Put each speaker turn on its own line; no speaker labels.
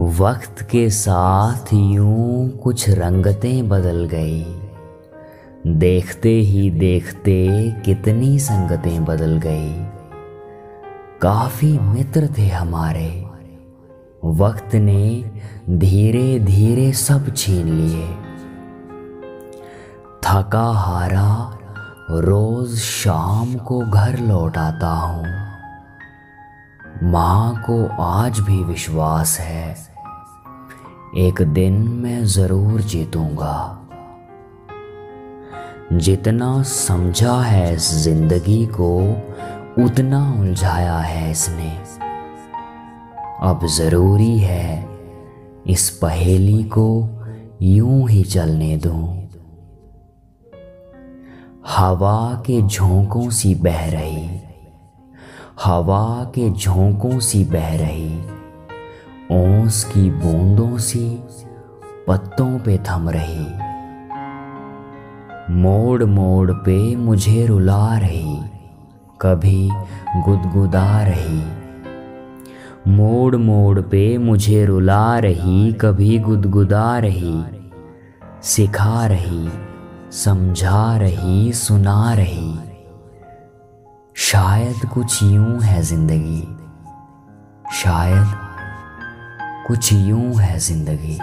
वक्त के साथ यूँ कुछ रंगतें बदल गई। देखते ही देखते कितनी संगतें बदल गई। काफ़ी मित्र थे हमारे। वक्त ने धीरे धीरे सब छीन लिए। थका हारा रोज शाम को घर लौट आता हूँ। माँ को आज भी विश्वास है। एक दिन मैं ज़रूर जीतूँगा। जितना समझा है इस ज़िंदगी को, उतना उलझाया है इसने। अब ज़रूरी है इस पहेली को यूँ ही चलने दूँ। हवा के झोंकों सी बह रही हवा के झोंकों सी बह रही, ओस की बूंदों सी पत्तों पे थम रही। मोड़ मोड़ पे मुझे रुला रही, कभी गुदगुदा रही। मोड़ मोड़ पे मुझे रुला रही, कभी गुदगुदा रही। सिखा रही, समझा रही, सुना रही। शायद कुछ यूँ है ज़िंदगी। शायद कुछ यूँ है ज़िंदगी।